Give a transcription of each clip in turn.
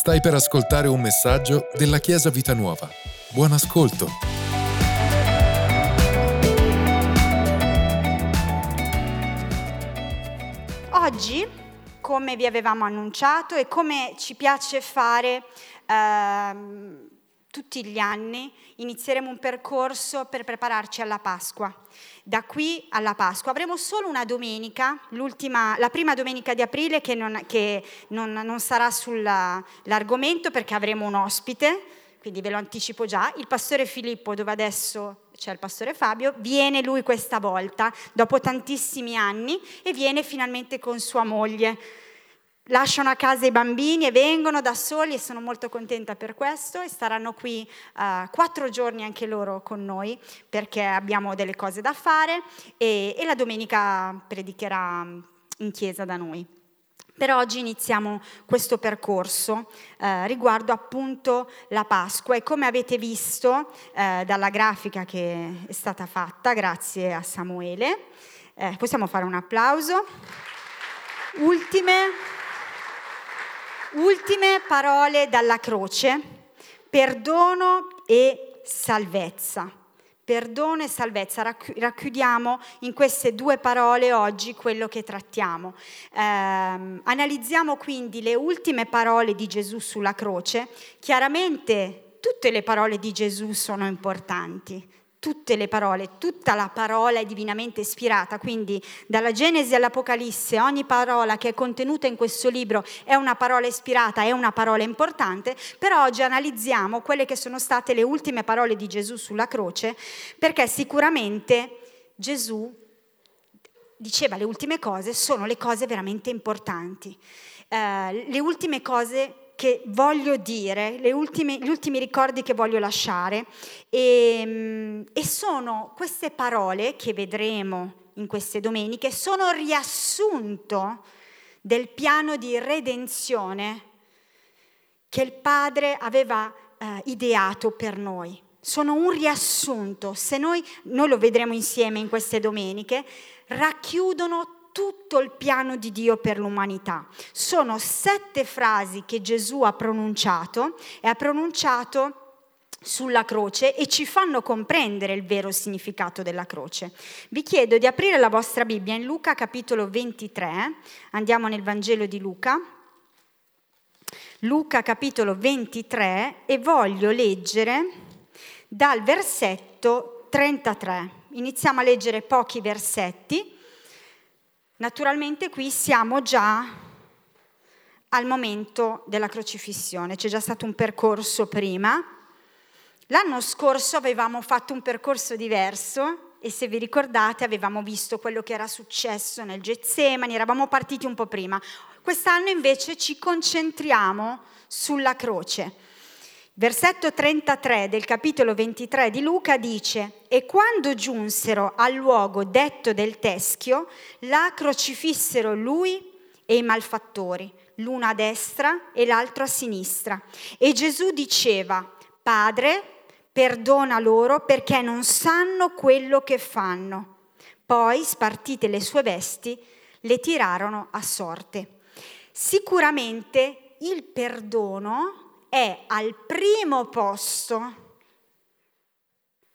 Stai per ascoltare un messaggio della Chiesa Vita Nuova. Buon ascolto. Oggi, come vi avevamo annunciato e come ci piace fare ehm, tutti gli anni, inizieremo un percorso per prepararci alla Pasqua da qui alla Pasqua. Avremo solo una domenica, la prima domenica di aprile che non, che non, non sarà sull'argomento perché avremo un ospite, quindi ve lo anticipo già. Il pastore Filippo, dove adesso c'è il pastore Fabio, viene lui questa volta, dopo tantissimi anni, e viene finalmente con sua moglie lasciano a casa i bambini e vengono da soli e sono molto contenta per questo e staranno qui uh, quattro giorni anche loro con noi perché abbiamo delle cose da fare e, e la domenica predicherà in chiesa da noi. Per oggi iniziamo questo percorso eh, riguardo appunto la Pasqua e come avete visto eh, dalla grafica che è stata fatta, grazie a Samuele, eh, possiamo fare un applauso. Ultime Ultime parole dalla croce, perdono e salvezza. Perdono e salvezza, racchiudiamo in queste due parole oggi quello che trattiamo. Eh, analizziamo quindi le ultime parole di Gesù sulla croce. Chiaramente tutte le parole di Gesù sono importanti, tutte le parole, tutta la parola è divinamente ispirata, quindi dalla Genesi all'Apocalisse ogni parola che è contenuta in questo libro è una parola ispirata, è una parola importante, però oggi analizziamo quelle che sono state le ultime parole di Gesù sulla croce, perché sicuramente Gesù diceva le ultime cose sono le cose veramente importanti. Eh, le ultime cose che voglio dire, ultime, gli ultimi ricordi che voglio lasciare e, ehm, e sono queste parole che vedremo in queste domeniche, sono riassunto del piano di redenzione che il Padre aveva eh, ideato per noi. Sono un riassunto, se noi, noi lo vedremo insieme in queste domeniche, racchiudono tutto il piano di Dio per l'umanità. Sono sette frasi che Gesù ha pronunciato e ha pronunciato sulla croce e ci fanno comprendere il vero significato della croce. Vi chiedo di aprire la vostra Bibbia in Luca capitolo 23, andiamo nel Vangelo di Luca. Luca capitolo 23 e voglio leggere dal versetto 33. Iniziamo a leggere pochi versetti Naturalmente qui siamo già al momento della crocifissione, c'è già stato un percorso prima. L'anno scorso avevamo fatto un percorso diverso e se vi ricordate avevamo visto quello che era successo nel Getsemani, eravamo partiti un po' prima. Quest'anno invece ci concentriamo sulla croce. Versetto 33 del capitolo 23 di Luca dice, e quando giunsero al luogo detto del teschio, là crocifissero lui e i malfattori, l'uno a destra e l'altro a sinistra. E Gesù diceva, Padre, perdona loro perché non sanno quello che fanno. Poi, spartite le sue vesti, le tirarono a sorte. Sicuramente il perdono è al primo posto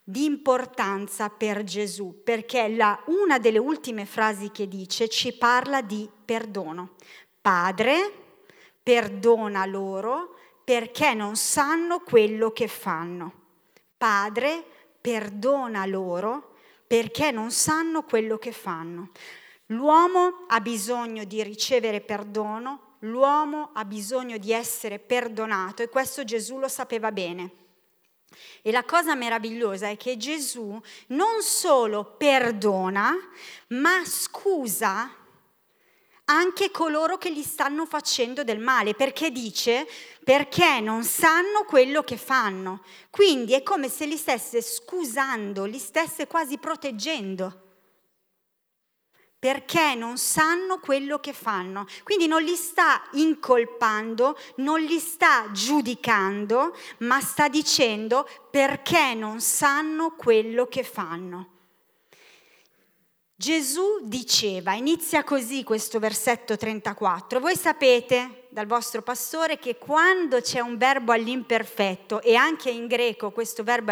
di importanza per Gesù, perché la, una delle ultime frasi che dice ci parla di perdono. Padre, perdona loro perché non sanno quello che fanno. Padre, perdona loro perché non sanno quello che fanno. L'uomo ha bisogno di ricevere perdono l'uomo ha bisogno di essere perdonato e questo Gesù lo sapeva bene. E la cosa meravigliosa è che Gesù non solo perdona, ma scusa anche coloro che gli stanno facendo del male, perché dice perché non sanno quello che fanno. Quindi è come se li stesse scusando, li stesse quasi proteggendo perché non sanno quello che fanno. Quindi non li sta incolpando, non li sta giudicando, ma sta dicendo perché non sanno quello che fanno. Gesù diceva, inizia così questo versetto 34, voi sapete dal vostro pastore che quando c'è un verbo all'imperfetto, e anche in greco questo verbo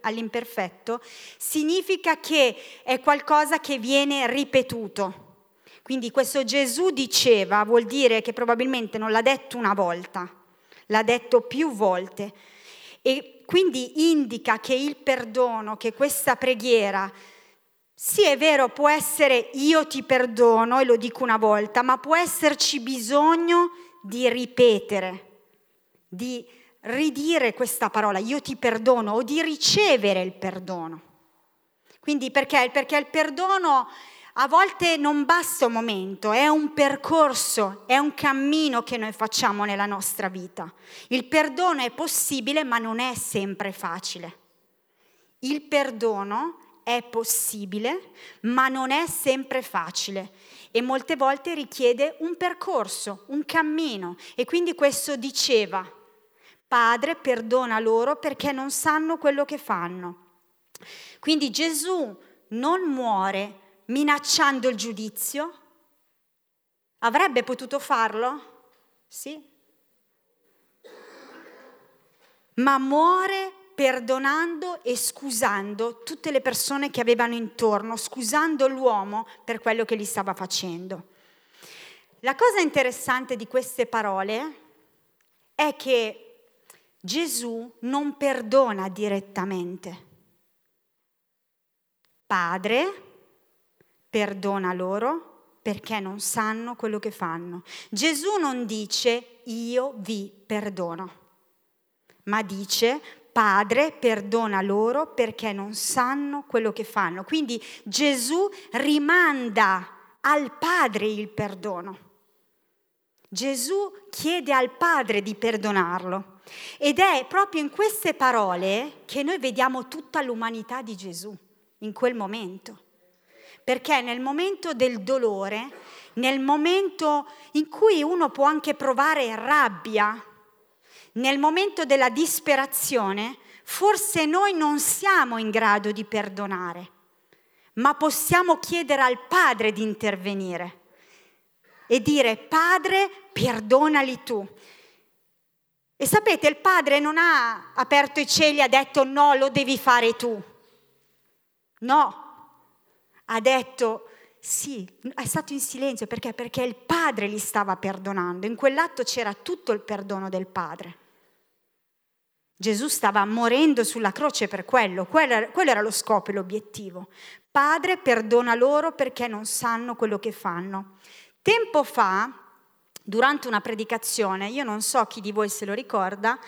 all'imperfetto, significa che è qualcosa che viene ripetuto. Quindi questo Gesù diceva vuol dire che probabilmente non l'ha detto una volta, l'ha detto più volte. E quindi indica che il perdono, che questa preghiera, sì è vero, può essere io ti perdono e lo dico una volta, ma può esserci bisogno di ripetere, di ridire questa parola, io ti perdono, o di ricevere il perdono. Quindi perché? Perché il perdono a volte non basta un momento, è un percorso, è un cammino che noi facciamo nella nostra vita. Il perdono è possibile, ma non è sempre facile. Il perdono è possibile, ma non è sempre facile e molte volte richiede un percorso, un cammino. E quindi questo diceva, Padre, perdona loro perché non sanno quello che fanno. Quindi Gesù non muore minacciando il giudizio? Avrebbe potuto farlo? Sì. Ma muore perdonando e scusando tutte le persone che avevano intorno, scusando l'uomo per quello che gli stava facendo. La cosa interessante di queste parole è che Gesù non perdona direttamente. Padre, perdona loro perché non sanno quello che fanno. Gesù non dice io vi perdono, ma dice Padre, perdona loro perché non sanno quello che fanno. Quindi Gesù rimanda al Padre il perdono. Gesù chiede al Padre di perdonarlo. Ed è proprio in queste parole che noi vediamo tutta l'umanità di Gesù, in quel momento perché nel momento del dolore, nel momento in cui uno può anche provare rabbia, nel momento della disperazione, forse noi non siamo in grado di perdonare, ma possiamo chiedere al Padre di intervenire e dire Padre, perdonali tu. E sapete, il Padre non ha aperto i cieli e ha detto no, lo devi fare tu. No, ha detto sì, è stato in silenzio perché? Perché il padre gli stava perdonando. In quell'atto c'era tutto il perdono del padre. Gesù stava morendo sulla croce per quello, quello era, quello era lo scopo e l'obiettivo. Padre, perdona loro perché non sanno quello che fanno. Tempo fa, durante una predicazione, io non so chi di voi se lo ricorda,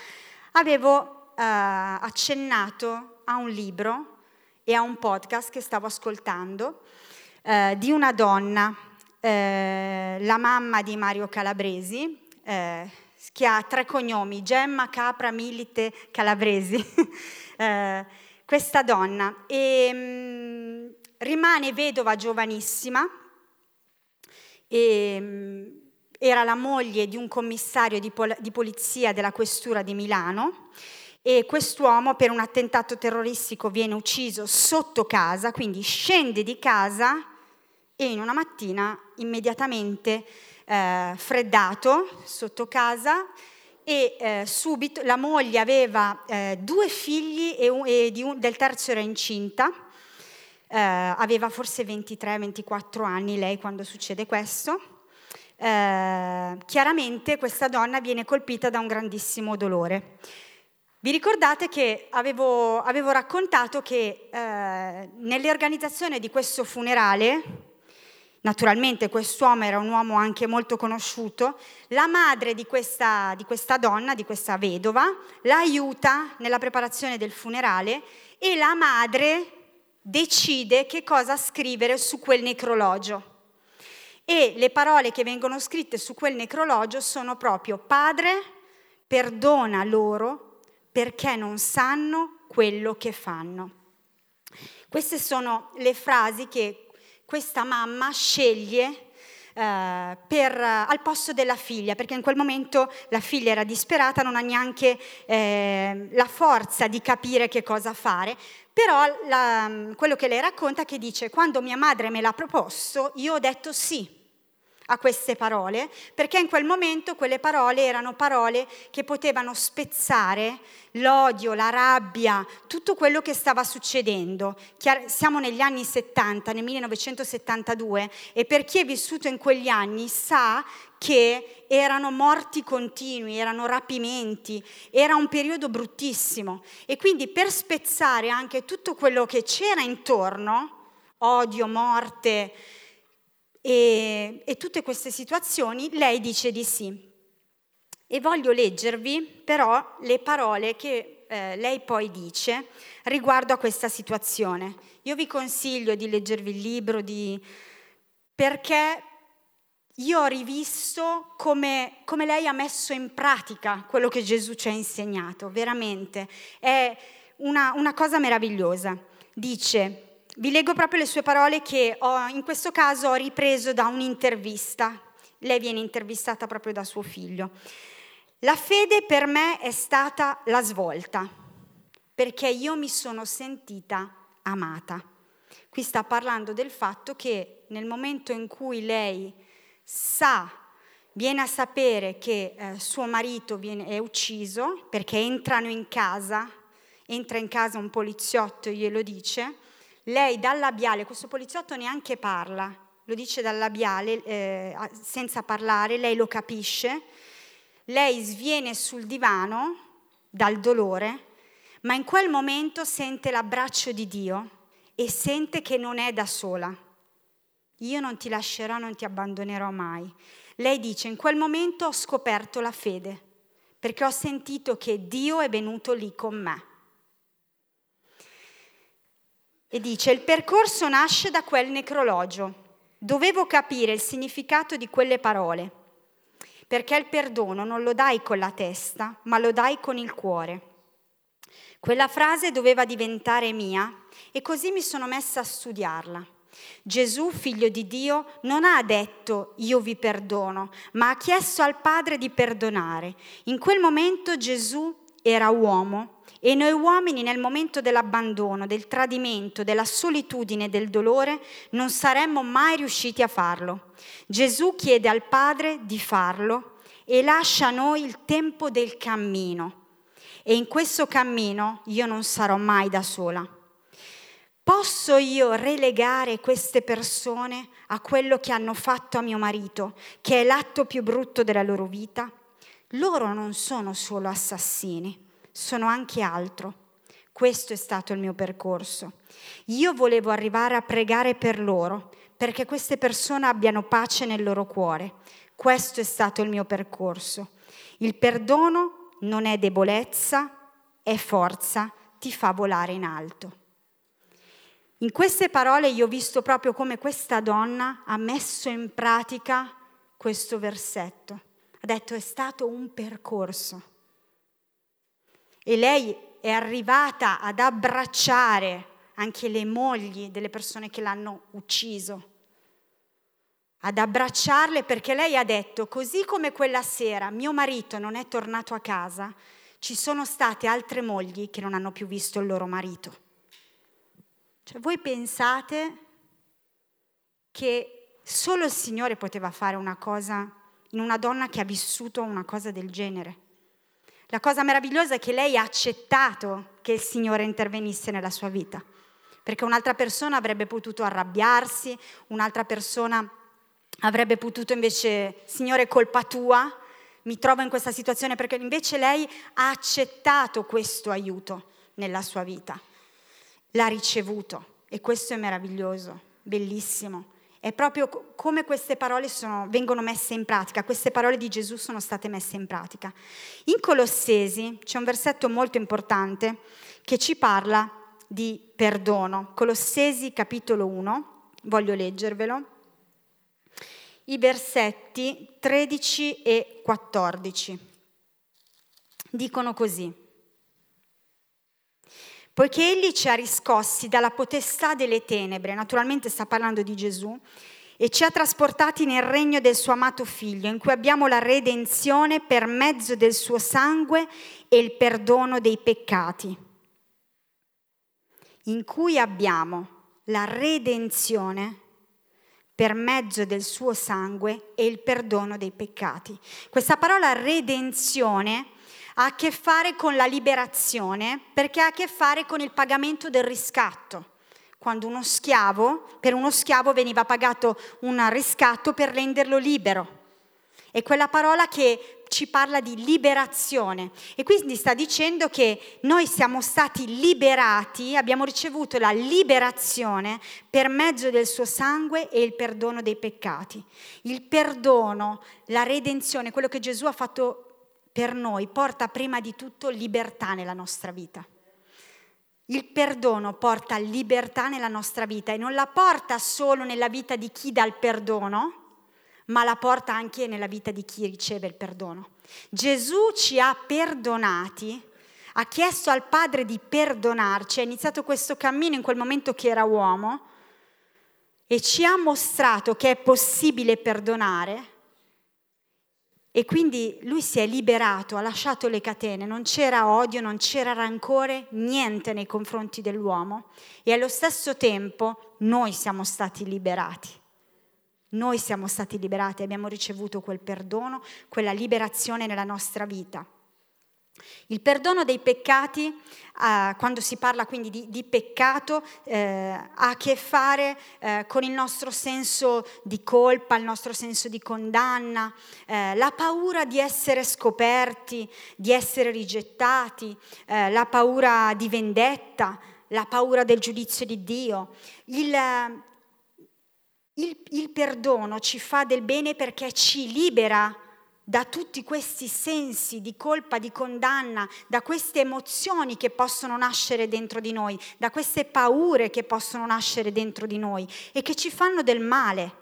avevo eh, accennato a un libro e a un podcast che stavo ascoltando eh, di una donna, eh, la mamma di Mario Calabresi, eh, che ha tre cognomi, Gemma, Capra, Milite, Calabresi, eh, questa donna, e, mh, mm, rimane vedova giovanissima, e, mh, mm, era la moglie di un commissario di, pol- di polizia della questura di Milano, e quest'uomo per un attentato terroristico viene ucciso sotto casa, quindi scende di casa e in una mattina immediatamente eh, freddato sotto casa e eh, subito la moglie aveva eh, due figli e, un, e un, del terzo era incinta, eh, aveva forse 23-24 anni lei quando succede questo. Eh, chiaramente questa donna viene colpita da un grandissimo dolore. Vi ricordate che avevo, avevo raccontato che eh, nell'organizzazione di questo funerale, naturalmente quest'uomo era un uomo anche molto conosciuto, la madre di questa, di questa donna, di questa vedova, la aiuta nella preparazione del funerale e la madre decide che cosa scrivere su quel necrologio. E le parole che vengono scritte su quel necrologio sono proprio Padre, perdona loro perché non sanno quello che fanno. Queste sono le frasi che questa mamma sceglie Uh, per, uh, al posto della figlia, perché in quel momento la figlia era disperata, non ha neanche eh, la forza di capire che cosa fare, però la, quello che lei racconta è che dice, quando mia madre me l'ha proposto, io ho detto sì, a queste parole, perché in quel momento quelle parole erano parole che potevano spezzare l'odio, la rabbia, tutto quello che stava succedendo. Siamo negli anni 70, nel 1972, e per chi è vissuto in quegli anni sa che erano morti continui, erano rapimenti, era un periodo bruttissimo. E quindi per spezzare anche tutto quello che c'era intorno, odio, morte, e, e tutte queste situazioni, lei dice di sì. E voglio leggervi però le parole che eh, lei poi dice riguardo a questa situazione. Io vi consiglio di leggervi il libro di... perché io ho rivisto come, come, lei ha messo in pratica quello che Gesù ci ha insegnato, veramente. È una, una cosa meravigliosa. Dice, vi leggo proprio le sue parole che ho, in questo caso ho ripreso da un'intervista. Lei viene intervistata proprio da suo figlio. La fede per me è stata la svolta, perché io mi sono sentita amata. Qui sta parlando del fatto che nel momento in cui lei sa, viene a sapere che eh, suo marito viene, è ucciso, perché entrano in casa, entra in casa un poliziotto e glielo dice, lei dal labiale, questo poliziotto neanche parla, lo dice dal labiale eh, senza parlare, lei lo capisce, lei sviene sul divano dal dolore, ma in quel momento sente l'abbraccio di Dio e sente che non è da sola. Io non ti lascerò, non ti abbandonerò mai. Lei dice, in quel momento ho scoperto la fede, perché ho sentito che Dio è venuto lì con me. E dice, il percorso nasce da quel necrologio. Dovevo capire il significato di quelle parole, perché il perdono non lo dai con la testa, ma lo dai con il cuore. Quella frase doveva diventare mia e così mi sono messa a studiarla. Gesù, figlio di Dio, non ha detto io vi perdono, ma ha chiesto al Padre di perdonare. In quel momento Gesù era uomo e noi uomini nel momento dell'abbandono, del tradimento, della solitudine, del dolore, non saremmo mai riusciti a farlo. Gesù chiede al Padre di farlo e lascia a noi il tempo del cammino. E in questo cammino io non sarò mai da sola. Posso io relegare queste persone a quello che hanno fatto a mio marito, che è l'atto più brutto della loro vita? Loro non sono solo assassini sono anche altro. Questo è stato il mio percorso. Io volevo arrivare a pregare per loro, perché queste persone abbiano pace nel loro cuore. Questo è stato il mio percorso. Il perdono non è debolezza, è forza, ti fa volare in alto. In queste parole io ho visto proprio come questa donna ha messo in pratica questo versetto. Ha detto è stato un percorso e lei è arrivata ad abbracciare anche le mogli delle persone che l'hanno ucciso, ad abbracciarle perché lei ha detto, così come quella sera mio marito non è tornato a casa, ci sono state altre mogli che non hanno più visto il loro marito. Cioè voi pensate che solo il Signore poteva fare una cosa in una donna che ha vissuto una cosa del genere? La cosa meravigliosa è che lei ha accettato che il Signore intervenisse nella sua vita, perché un'altra persona avrebbe potuto arrabbiarsi, un'altra persona avrebbe potuto invece, Signore, colpa tua, mi trovo in questa situazione, perché invece lei ha accettato questo aiuto nella sua vita, l'ha ricevuto e questo è meraviglioso, bellissimo. È proprio come queste parole sono, vengono messe in pratica, queste parole di Gesù sono state messe in pratica. In Colossesi c'è un versetto molto importante che ci parla di perdono. Colossesi capitolo 1, voglio leggervelo, i versetti 13 e 14. Dicono così poiché egli ci ha riscossi dalla potestà delle tenebre, naturalmente sta parlando di Gesù, e ci ha trasportati nel regno del suo amato figlio, in cui abbiamo la redenzione per mezzo del suo sangue e il perdono dei peccati, in cui abbiamo la redenzione per mezzo del suo sangue e il perdono dei peccati. Questa parola redenzione ha a che fare con la liberazione perché ha a che fare con il pagamento del riscatto. Quando uno schiavo, per uno schiavo veniva pagato un riscatto per renderlo libero. È quella parola che ci parla di liberazione e quindi sta dicendo che noi siamo stati liberati, abbiamo ricevuto la liberazione per mezzo del suo sangue e il perdono dei peccati. Il perdono, la redenzione, quello che Gesù ha fatto per noi, porta prima di tutto libertà nella nostra vita. Il perdono porta libertà nella nostra vita e non la porta solo nella vita di chi dà il perdono, ma la porta anche nella vita di chi riceve il perdono. Gesù ci ha perdonati, ha chiesto al Padre di perdonarci, ha iniziato questo cammino in quel momento che era uomo e ci ha mostrato che è possibile perdonare e quindi lui si è liberato, ha lasciato le catene, non c'era odio, non c'era rancore, niente nei confronti dell'uomo e allo stesso tempo noi siamo stati liberati. Noi siamo stati liberati, abbiamo ricevuto quel perdono, quella liberazione nella nostra vita. Il perdono dei peccati, eh, quando si parla quindi di, di peccato, eh, ha a che fare eh, con il nostro senso di colpa, il nostro senso di condanna, eh, la paura di essere scoperti, di essere rigettati, eh, la paura di vendetta, la paura del giudizio di Dio. Il, il, il perdono ci fa del bene perché ci libera da tutti questi sensi di colpa, di condanna, da queste emozioni che possono nascere dentro di noi, da queste paure che possono nascere dentro di noi e che ci fanno del male.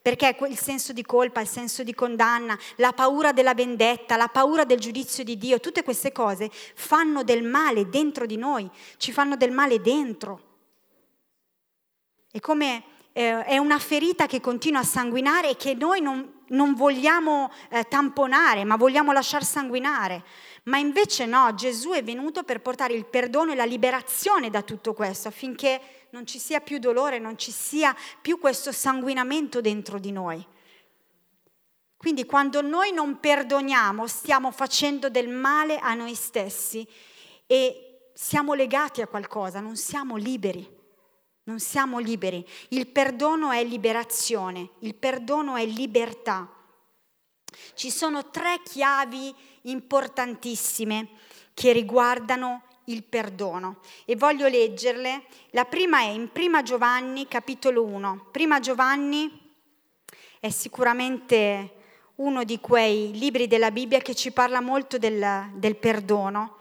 Perché il senso di colpa, il senso di condanna, la paura della vendetta, la paura del giudizio di Dio, tutte queste cose fanno del male dentro di noi, ci fanno del male dentro. È come eh, è una ferita che continua a sanguinare e che noi non, non vogliamo eh, tamponare, ma vogliamo lasciar sanguinare. Ma invece no, Gesù è venuto per portare il perdono e la liberazione da tutto questo, affinché non ci sia più dolore, non ci sia più questo sanguinamento dentro di noi. Quindi quando noi non perdoniamo stiamo facendo del male a noi stessi e siamo legati a qualcosa, non siamo liberi non siamo liberi. Il perdono è liberazione, il perdono è libertà. Ci sono tre chiavi importantissime che riguardano il perdono e voglio leggerle. La prima è in Prima Giovanni capitolo 1. Prima Giovanni è sicuramente uno di quei libri della Bibbia che ci parla molto del, del perdono,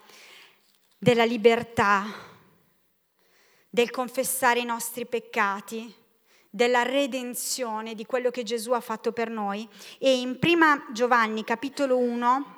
della libertà, del confessare i nostri peccati, della redenzione, di quello che Gesù ha fatto per noi. E in prima Giovanni capitolo 1,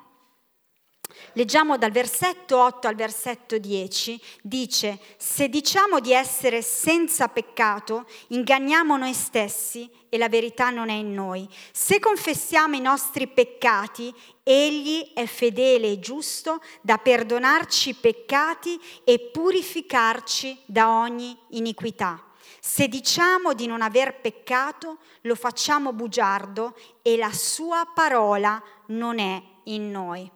leggiamo dal versetto 8 al versetto 10, dice, se diciamo di essere senza peccato, inganniamo noi stessi e la verità non è in noi. Se confessiamo i nostri peccati, Egli è fedele e giusto da perdonarci i peccati e purificarci da ogni iniquità. Se diciamo di non aver peccato, lo facciamo bugiardo e la sua parola non è in noi.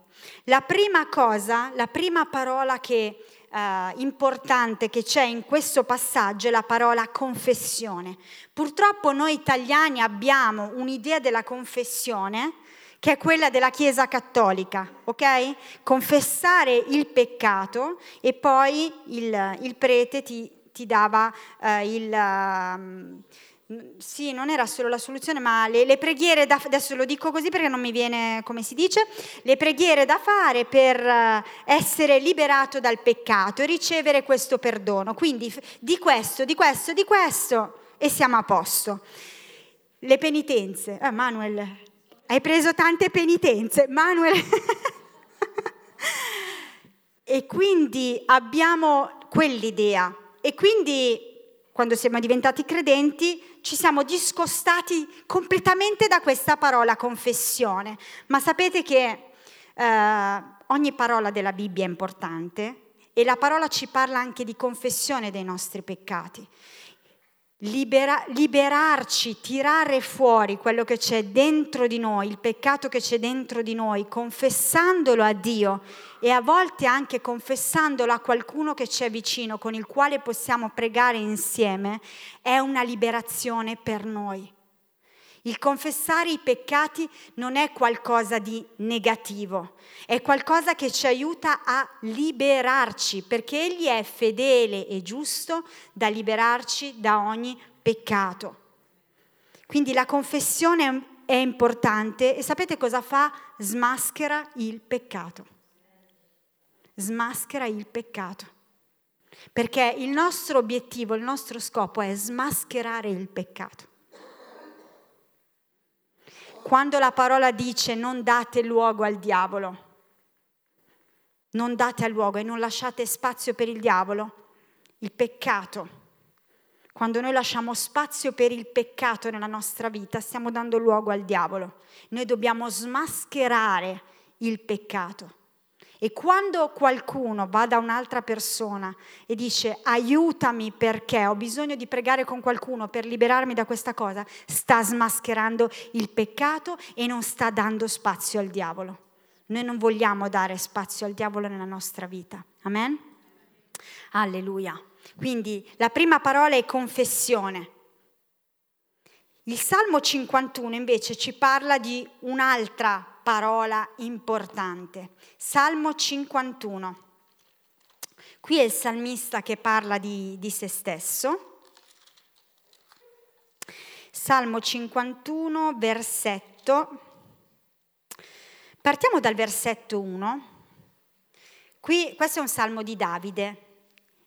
La prima cosa, la prima parola che Uh, importante che c'è in questo passaggio è la parola confessione. Purtroppo noi italiani abbiamo un'idea della confessione che è quella della Chiesa cattolica, ok? Confessare il peccato e poi il, il prete ti, ti dava uh, il... Uh, sì, non era solo la soluzione, ma le, le, preghiere da adesso lo dico così perché non mi viene come si dice, le preghiere da fare per eh, essere liberato dal peccato e ricevere questo perdono. Quindi di questo, di questo, di questo e siamo a posto. Le penitenze. Eh, Manuel, hai preso tante penitenze, Manuel. e quindi abbiamo quell'idea. E quindi quando siamo diventati credenti ci siamo discostati completamente da questa parola confessione. Ma sapete che eh, ogni parola della Bibbia è importante e la parola ci parla anche di confessione dei nostri peccati. Libera, liberarci, tirare fuori quello che c'è dentro di noi, il peccato che c'è dentro di noi, confessandolo a Dio e a volte anche confessandolo a qualcuno che c'è vicino, con il quale possiamo pregare insieme, è una liberazione per noi. Il confessare i peccati non è qualcosa di negativo, è qualcosa che ci aiuta a liberarci, perché Egli è fedele e giusto da liberarci da ogni peccato. Quindi la confessione è importante e sapete cosa fa? Smaschera il peccato. Smaschera il peccato. Perché il nostro obiettivo, il nostro scopo è smascherare il peccato. Quando la parola dice non date luogo al diavolo, non date luogo e non lasciate spazio per il diavolo, il peccato. Quando noi lasciamo spazio per il peccato nella nostra vita, stiamo dando luogo al diavolo. Noi dobbiamo smascherare il peccato. E quando qualcuno va da un'altra persona e dice aiutami perché ho bisogno di pregare con qualcuno per liberarmi da questa cosa, sta smascherando il peccato e non sta dando spazio al diavolo. Noi non vogliamo dare spazio al diavolo nella nostra vita. Amen? Alleluia. Quindi la prima parola è confessione. Il Salmo 51 invece ci parla di un'altra parola importante. Salmo 51. Qui è il salmista che parla di, di se stesso. Salmo 51, versetto. Partiamo dal versetto 1. Qui, questo è un salmo di Davide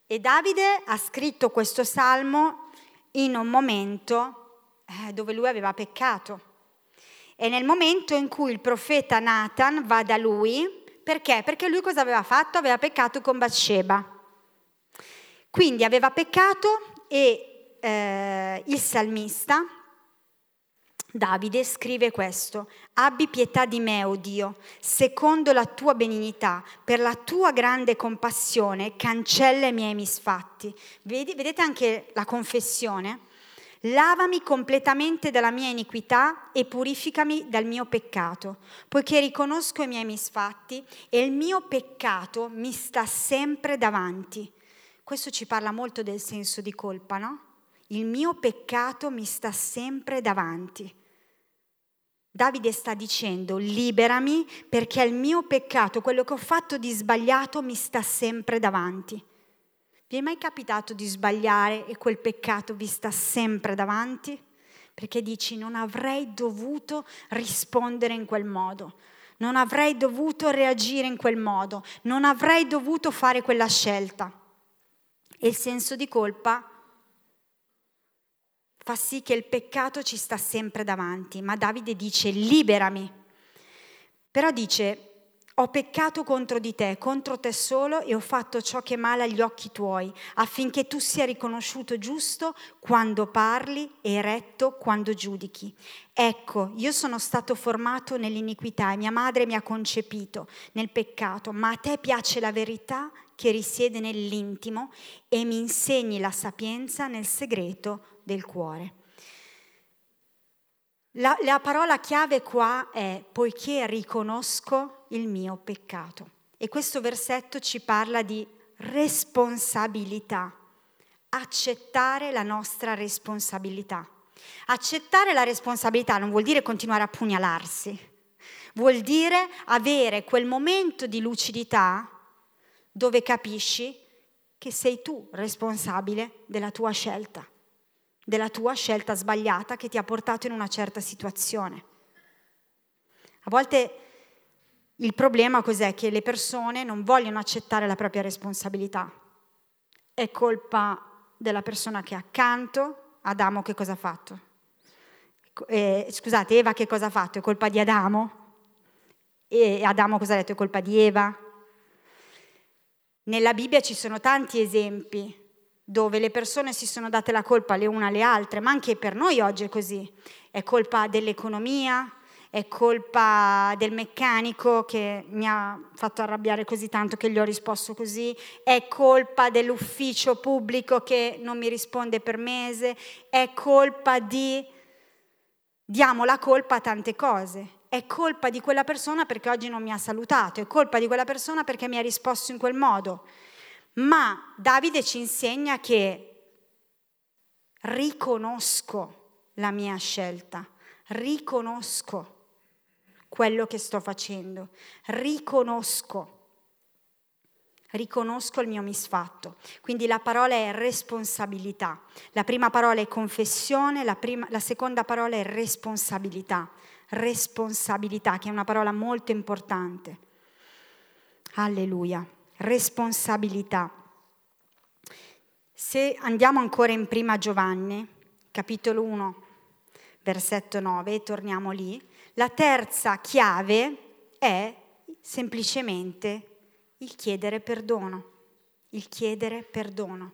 e Davide ha scritto questo salmo in un momento eh, dove lui aveva peccato. È nel momento in cui il profeta Nathan va da lui, perché? Perché lui cosa aveva fatto? Aveva peccato con Bathsheba. Quindi aveva peccato e eh, il salmista Davide scrive questo, abbi pietà di me, o oh Dio, secondo la tua benignità, per la tua grande compassione, cancella i miei misfatti. Vedete anche la confessione? Lavami completamente dalla mia iniquità e purificami dal mio peccato, poiché riconosco i miei misfatti e il mio peccato mi sta sempre davanti. Questo ci parla molto del senso di colpa, no? Il mio peccato mi sta sempre davanti. Davide sta dicendo liberami perché il mio peccato, quello che ho fatto di sbagliato, mi sta sempre davanti. Vi è mai capitato di sbagliare e quel peccato vi sta sempre davanti? Perché dici non avrei dovuto rispondere in quel modo, non avrei dovuto reagire in quel modo, non avrei dovuto fare quella scelta. E il senso di colpa fa sì che il peccato ci sta sempre davanti, ma Davide dice liberami. Però dice ho peccato contro di te, contro te solo e ho fatto ciò che è male agli occhi tuoi, affinché tu sia riconosciuto giusto quando parli e retto quando giudichi. Ecco, io sono stato formato nell'iniquità e mia madre mi ha concepito nel peccato, ma a te piace la verità che risiede nell'intimo e mi insegni la sapienza nel segreto del cuore. La, la parola chiave qua è poiché riconosco il mio peccato. E questo versetto ci parla di responsabilità, accettare la nostra responsabilità. Accettare la responsabilità non vuol dire continuare a pugnalarsi, vuol dire avere quel momento di lucidità dove capisci che sei tu responsabile della tua scelta della tua scelta sbagliata che ti ha portato in una certa situazione. A volte il problema cos'è? Che le persone non vogliono accettare la propria responsabilità. È colpa della persona che è accanto. Adamo che cosa ha fatto? Eh, scusate, Eva che cosa ha fatto? È colpa di Adamo? E Adamo cosa ha detto? È colpa di Eva? Nella Bibbia ci sono tanti esempi dove le persone si sono date la colpa le une alle altre, ma anche per noi oggi è così. È colpa dell'economia, è colpa del meccanico che mi ha fatto arrabbiare così tanto che gli ho risposto così, è colpa dell'ufficio pubblico che non mi risponde per mese, è colpa di... Diamo la colpa a tante cose. È colpa di quella persona perché oggi non mi ha salutato, è colpa di quella persona perché mi ha risposto in quel modo. Ma Davide ci insegna che riconosco la mia scelta, riconosco quello che sto facendo, riconosco, riconosco il mio misfatto. Quindi la parola è responsabilità. La prima parola è confessione, la, prima, la seconda parola è responsabilità. Responsabilità, che è una parola molto importante. Alleluia. Responsabilità. Se andiamo ancora in prima Giovanni, capitolo 1, versetto 9, torniamo lì, la terza chiave è semplicemente il chiedere perdono, il chiedere perdono,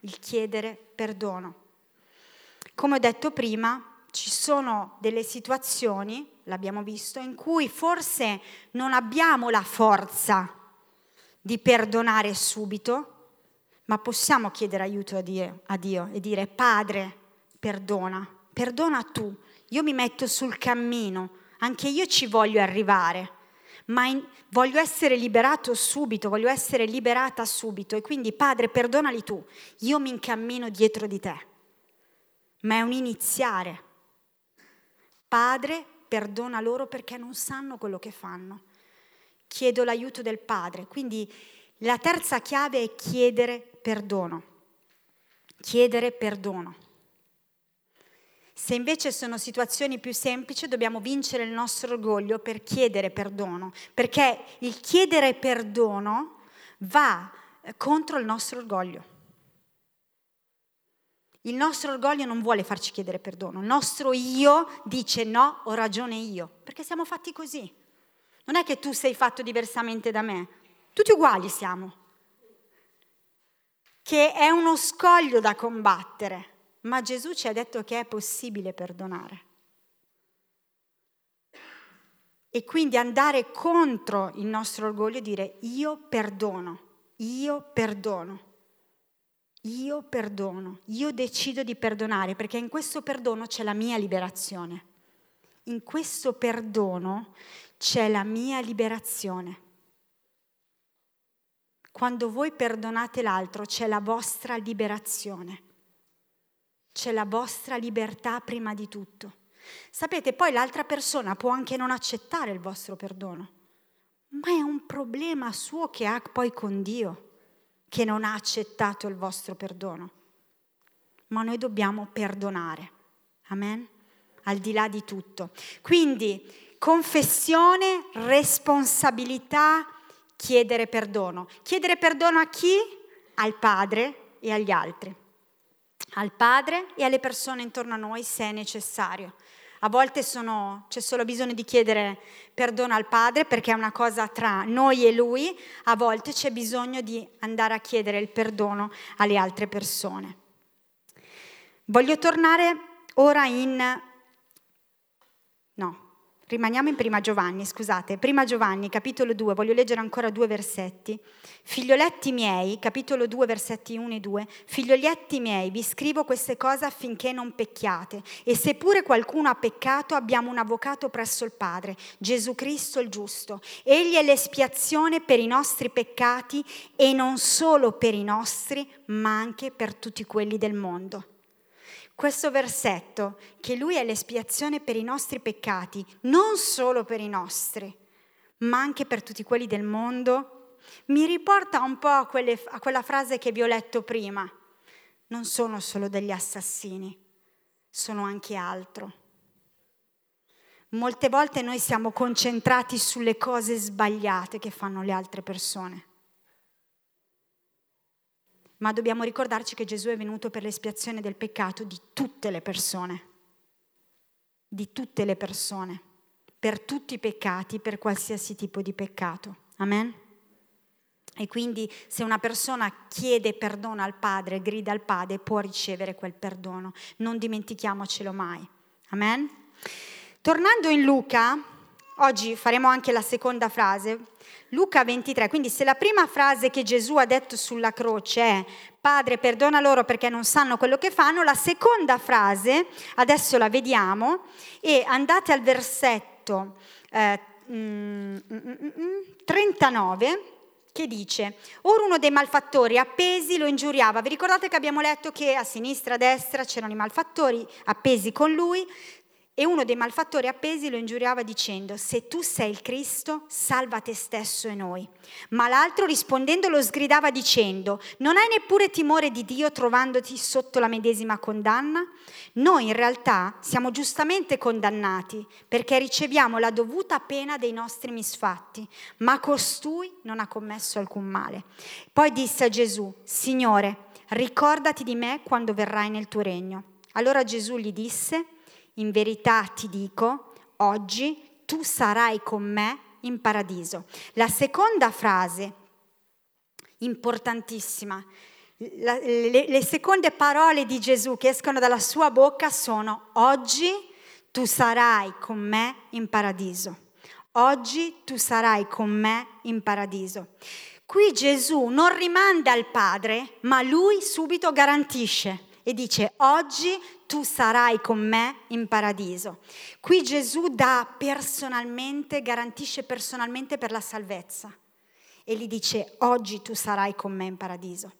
il chiedere perdono. Come ho detto prima, ci sono delle situazioni, l'abbiamo visto, in cui forse non abbiamo la forza di perdonare subito, ma possiamo chiedere aiuto a Dio, a Dio e dire Padre, perdona, perdona tu, io mi metto sul cammino, anche io ci voglio arrivare, ma in, voglio essere liberato subito, voglio essere liberata subito e quindi Padre, perdonali tu, io mi incammino dietro di te. Ma è un iniziare. Padre, perdona loro perché non sanno quello che fanno. Chiedo l'aiuto del Padre. Quindi la terza chiave è chiedere perdono. Chiedere perdono. Se invece sono situazioni più semplici, dobbiamo vincere il nostro orgoglio per chiedere perdono, perché il chiedere perdono va eh, contro il nostro orgoglio. Il nostro orgoglio non vuole farci chiedere perdono, il nostro io dice no, ho ragione io, perché siamo fatti così. Non è che tu sei fatto diversamente da me, tutti uguali siamo. Che è uno scoglio da combattere ma Gesù ci ha detto che è possibile perdonare. E quindi andare contro il nostro orgoglio e dire io perdono, io perdono, io perdono, io decido di perdonare perché in questo perdono c'è la mia liberazione. In questo perdono c'è la mia liberazione. Quando voi perdonate l'altro c'è la vostra liberazione c'è la vostra libertà prima di tutto. Sapete, poi l'altra persona può anche non accettare il vostro perdono, ma è un problema suo che ha poi con Dio, che non ha accettato il vostro perdono. Ma noi dobbiamo perdonare. Amen? Al di là di tutto. Quindi confessione, responsabilità, chiedere perdono. Chiedere perdono a chi? Al Padre e agli altri al Padre e alle persone intorno a noi se è necessario. A volte sono, c'è solo bisogno di chiedere perdono al Padre perché è una cosa tra noi e Lui, a volte c'è bisogno di andare a chiedere il perdono alle altre persone. Voglio tornare ora in... No, Rimaniamo in Prima Giovanni, scusate, Prima Giovanni, capitolo 2, voglio leggere ancora due versetti. Figlioletti miei, capitolo 2, versetti 1 e 2, figlioletti miei, vi scrivo queste cose affinché non pecchiate. E seppure qualcuno ha peccato, abbiamo un avvocato presso il Padre, Gesù Cristo il giusto. Egli è l'espiazione per i nostri peccati e non solo per i nostri, ma anche per tutti quelli del mondo questo versetto, che Lui è l'espiazione per i nostri peccati, non solo per i nostri, ma anche per tutti quelli del mondo, mi riporta un po' a, quelle, a quella frase che vi ho letto prima. Non sono solo degli assassini, sono anche altro. Molte volte noi siamo concentrati sulle cose sbagliate che fanno le altre persone ma dobbiamo ricordarci che Gesù è venuto per l'espiazione del peccato di tutte le persone, di tutte le persone, per tutti i peccati, per qualsiasi tipo di peccato. Amen? E quindi se una persona chiede perdono al Padre, grida al Padre, può ricevere quel perdono. Non dimentichiamocelo mai. Amen? Tornando in Luca, oggi faremo anche la seconda frase, Luca 23, quindi se la prima frase che Gesù ha detto sulla croce è Padre perdona loro perché non sanno quello che fanno, la seconda frase, adesso la vediamo, e andate al versetto eh, mm, mm, mm, 39 che dice, ora uno dei malfattori appesi lo ingiuriava. Vi ricordate che abbiamo letto che a sinistra e a destra c'erano i malfattori appesi con lui? E uno dei malfattori appesi lo ingiuriava dicendo, se tu sei il Cristo, salva te stesso e noi. Ma l'altro rispondendo lo sgridava dicendo, non hai neppure timore di Dio trovandoti sotto la medesima condanna? Noi in realtà siamo giustamente condannati perché riceviamo la dovuta pena dei nostri misfatti, ma costui non ha commesso alcun male. Poi disse a Gesù, Signore, ricordati di me quando verrai nel tuo regno. Allora Gesù gli disse, in verità ti dico, oggi tu sarai con me in paradiso. La seconda frase, importantissima, la, le, le seconde parole di Gesù che escono dalla sua bocca sono oggi tu sarai con me in paradiso. Oggi tu sarai con me in paradiso. Qui Gesù non rimanda al Padre, ma lui subito garantisce e dice oggi tu sarai con me in paradiso. Qui Gesù dà personalmente, garantisce personalmente per la salvezza e gli dice oggi tu sarai con me in paradiso.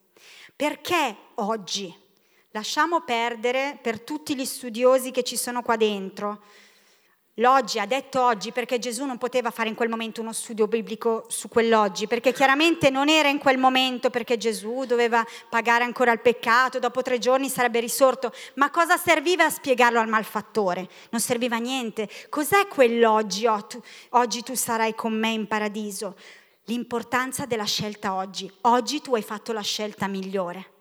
Perché oggi? Lasciamo perdere per tutti gli studiosi che ci sono qua dentro, L'oggi ha detto oggi perché Gesù non poteva fare in quel momento uno studio biblico su quell'oggi, perché chiaramente non era in quel momento perché Gesù doveva pagare ancora il peccato, dopo tre giorni sarebbe risorto. Ma cosa serviva a spiegarlo al malfattore? Non serviva niente. Cos'è quell'oggi? Oh, tu, oggi tu sarai con me in paradiso. L'importanza della scelta oggi. Oggi tu hai fatto la scelta migliore.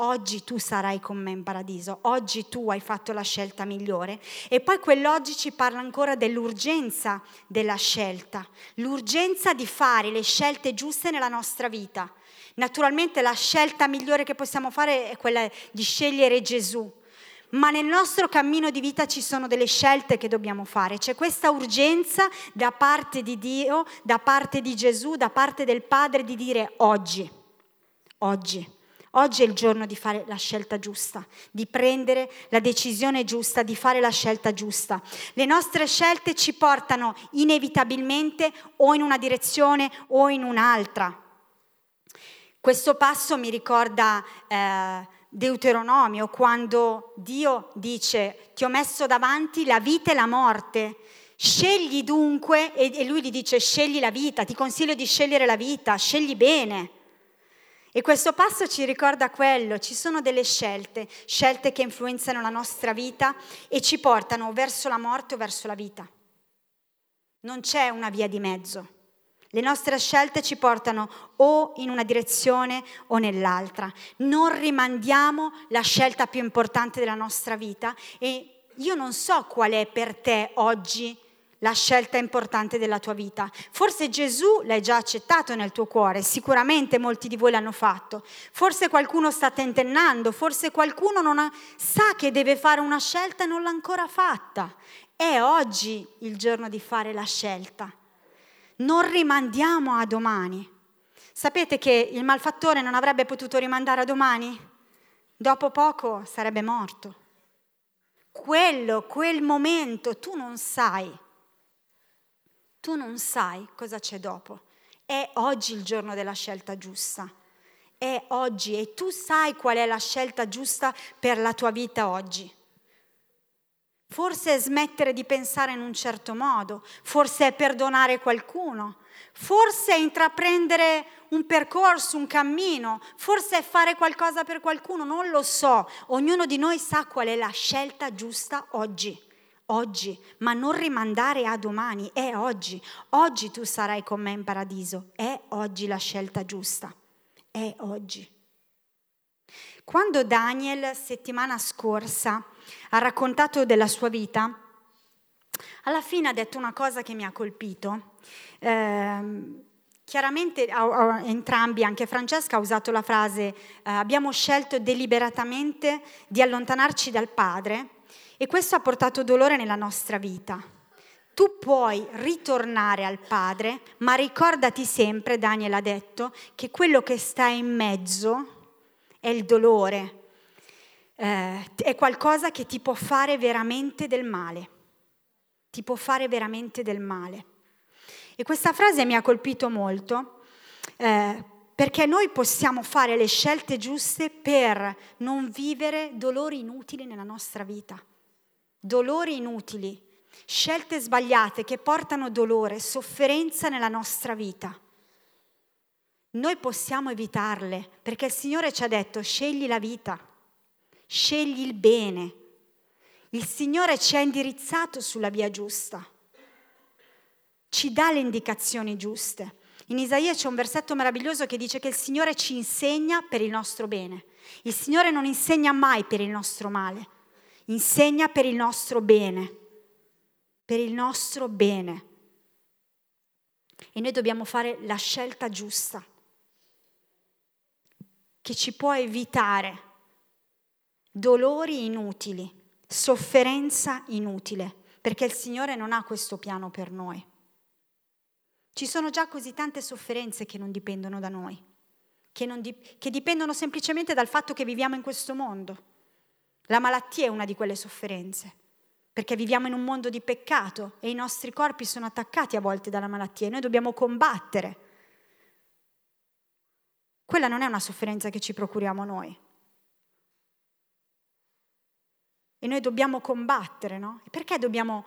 Oggi tu sarai con me in paradiso, oggi tu hai fatto la scelta migliore. E poi quell'oggi ci parla ancora dell'urgenza della scelta, l'urgenza di fare le scelte giuste nella nostra vita. Naturalmente la scelta migliore che possiamo fare è quella di scegliere Gesù, ma nel nostro cammino di vita ci sono delle scelte che dobbiamo fare. C'è questa urgenza da parte di Dio, da parte di Gesù, da parte del Padre di dire oggi, oggi Oggi è il giorno di fare la scelta giusta, di prendere la decisione giusta, di fare la scelta giusta. Le nostre scelte ci portano inevitabilmente o in una direzione o in un'altra. Questo passo mi ricorda eh, Deuteronomio, quando Dio dice ti ho messo davanti la vita e la morte. Scegli dunque, e lui gli dice scegli la vita, ti consiglio di scegliere la vita, scegli bene. E questo passo ci ricorda quello, ci sono delle scelte, scelte che influenzano la nostra vita e ci portano verso la morte o verso la vita. Non c'è una via di mezzo. Le nostre scelte ci portano o in una direzione o nell'altra. Non rimandiamo la scelta più importante della nostra vita e io non so qual è per te oggi la scelta importante della tua vita. Forse Gesù l'hai già accettato nel tuo cuore, sicuramente molti di voi l'hanno fatto. Forse qualcuno sta tentennando, forse qualcuno non ha, sa che deve fare una scelta e non l'ha ancora fatta. È oggi il giorno di fare la scelta. Non rimandiamo a domani. Sapete che il malfattore non avrebbe potuto rimandare a domani? Dopo poco sarebbe morto. Quello, quel momento, tu non sai tu non sai cosa c'è dopo. È oggi il giorno della scelta giusta. È oggi e tu sai qual è la scelta giusta per la tua vita oggi. Forse è smettere di pensare in un certo modo, forse è perdonare qualcuno, forse è intraprendere un percorso, un cammino, forse è fare qualcosa per qualcuno, non lo so. Ognuno di noi sa qual è la scelta giusta oggi oggi, ma non rimandare a domani, è oggi. Oggi tu sarai con me in paradiso, è oggi la scelta giusta, è oggi. Quando Daniel settimana scorsa ha raccontato della sua vita, alla fine ha detto una cosa che mi ha colpito. Eh, chiaramente entrambi, anche Francesca ha usato la frase eh, abbiamo scelto deliberatamente di allontanarci dal Padre e questo ha portato dolore nella nostra vita. tu puoi ritornare al Padre, ma ricordati sempre, Daniel ha detto, che quello che sta in mezzo è il dolore, eh, è qualcosa che ti può fare veramente del male, ti può fare veramente del male. E questa frase mi ha colpito molto. Eh, perché noi possiamo fare le scelte giuste per non vivere dolori inutili nella nostra vita. Dolori inutili scelte sbagliate che portano dolore, sofferenza nella nostra vita. Noi possiamo evitarle perché il Signore ci ha detto scegli la vita, scegli il bene. Il Signore ci ha indirizzato sulla via giusta, ci dà le indicazioni giuste. In Isaia c'è un versetto meraviglioso che dice che il Signore ci insegna per il nostro bene. Il Signore non insegna mai per il nostro male, insegna per il nostro bene per il nostro bene. E noi dobbiamo fare la scelta giusta, che ci può evitare dolori inutili, sofferenza inutile, perché il Signore non ha questo piano per noi. Ci sono già così tante sofferenze che non dipendono da noi, che, dip- che dipendono semplicemente dal fatto che viviamo in questo mondo. La malattia è una di quelle sofferenze perché viviamo in un mondo di peccato e i nostri corpi sono attaccati a volte dalla malattia e noi dobbiamo combattere. Quella non è una sofferenza che ci procuriamo noi. E noi dobbiamo combattere, no? Perché dobbiamo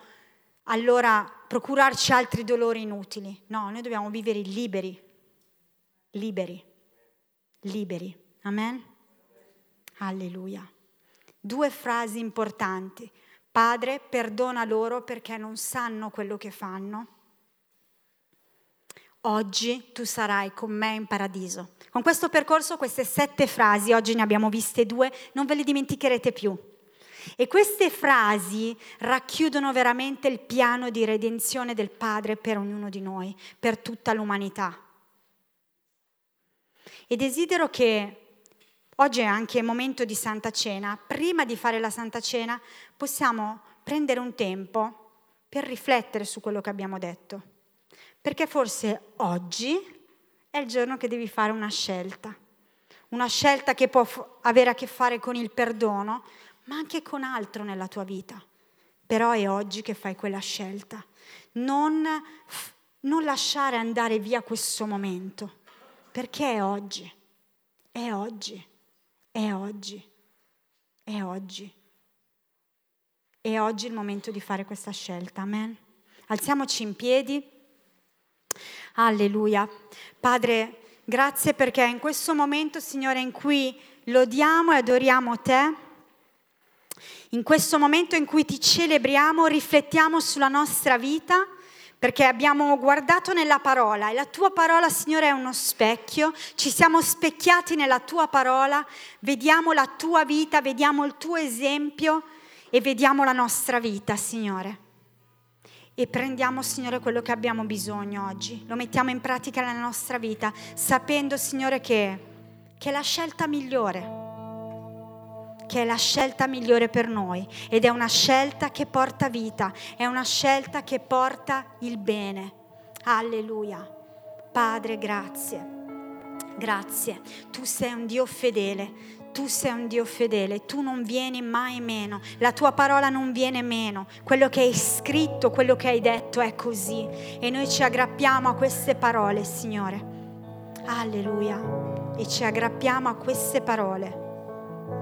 allora procurarci altri dolori inutili? No, noi dobbiamo vivere liberi, liberi, liberi. Amen? Alleluia. Due frasi importanti. Padre, perdona loro perché non sanno quello che fanno. Oggi tu sarai con me in paradiso. Con questo percorso, queste sette frasi, oggi ne abbiamo viste due, non ve le dimenticherete più. E queste frasi racchiudono veramente il piano di redenzione del Padre per ognuno di noi, per tutta l'umanità. E desidero che Oggi è anche il momento di Santa Cena. Prima di fare la Santa Cena possiamo prendere un tempo per riflettere su quello che abbiamo detto. Perché forse oggi è il giorno che devi fare una scelta. Una scelta che può avere a che fare con il perdono, ma anche con altro nella tua vita. Però è oggi che fai quella scelta. Non, non lasciare andare via questo momento, perché è oggi. È oggi. È oggi, è oggi. È oggi il momento di fare questa scelta, amen. Alziamoci in piedi. Alleluia. Padre, grazie perché in questo momento, Signore, in cui lodiamo e adoriamo te, in questo momento in cui ti celebriamo, riflettiamo sulla nostra vita perché abbiamo guardato nella parola e la tua parola, Signore, è uno specchio, ci siamo specchiati nella tua parola, vediamo la tua vita, vediamo il tuo esempio e vediamo la nostra vita, Signore. E prendiamo, Signore, quello che abbiamo bisogno oggi, lo mettiamo in pratica nella nostra vita, sapendo, Signore, che, che è la scelta migliore che è la scelta migliore per noi ed è una scelta che porta vita, è una scelta che porta il bene. Alleluia. Padre, grazie. Grazie. Tu sei un Dio fedele. Tu sei un Dio fedele, tu non vieni mai meno, la tua parola non viene meno, quello che hai scritto, quello che hai detto è così e noi ci aggrappiamo a queste parole, Signore. Alleluia. E ci aggrappiamo a queste parole.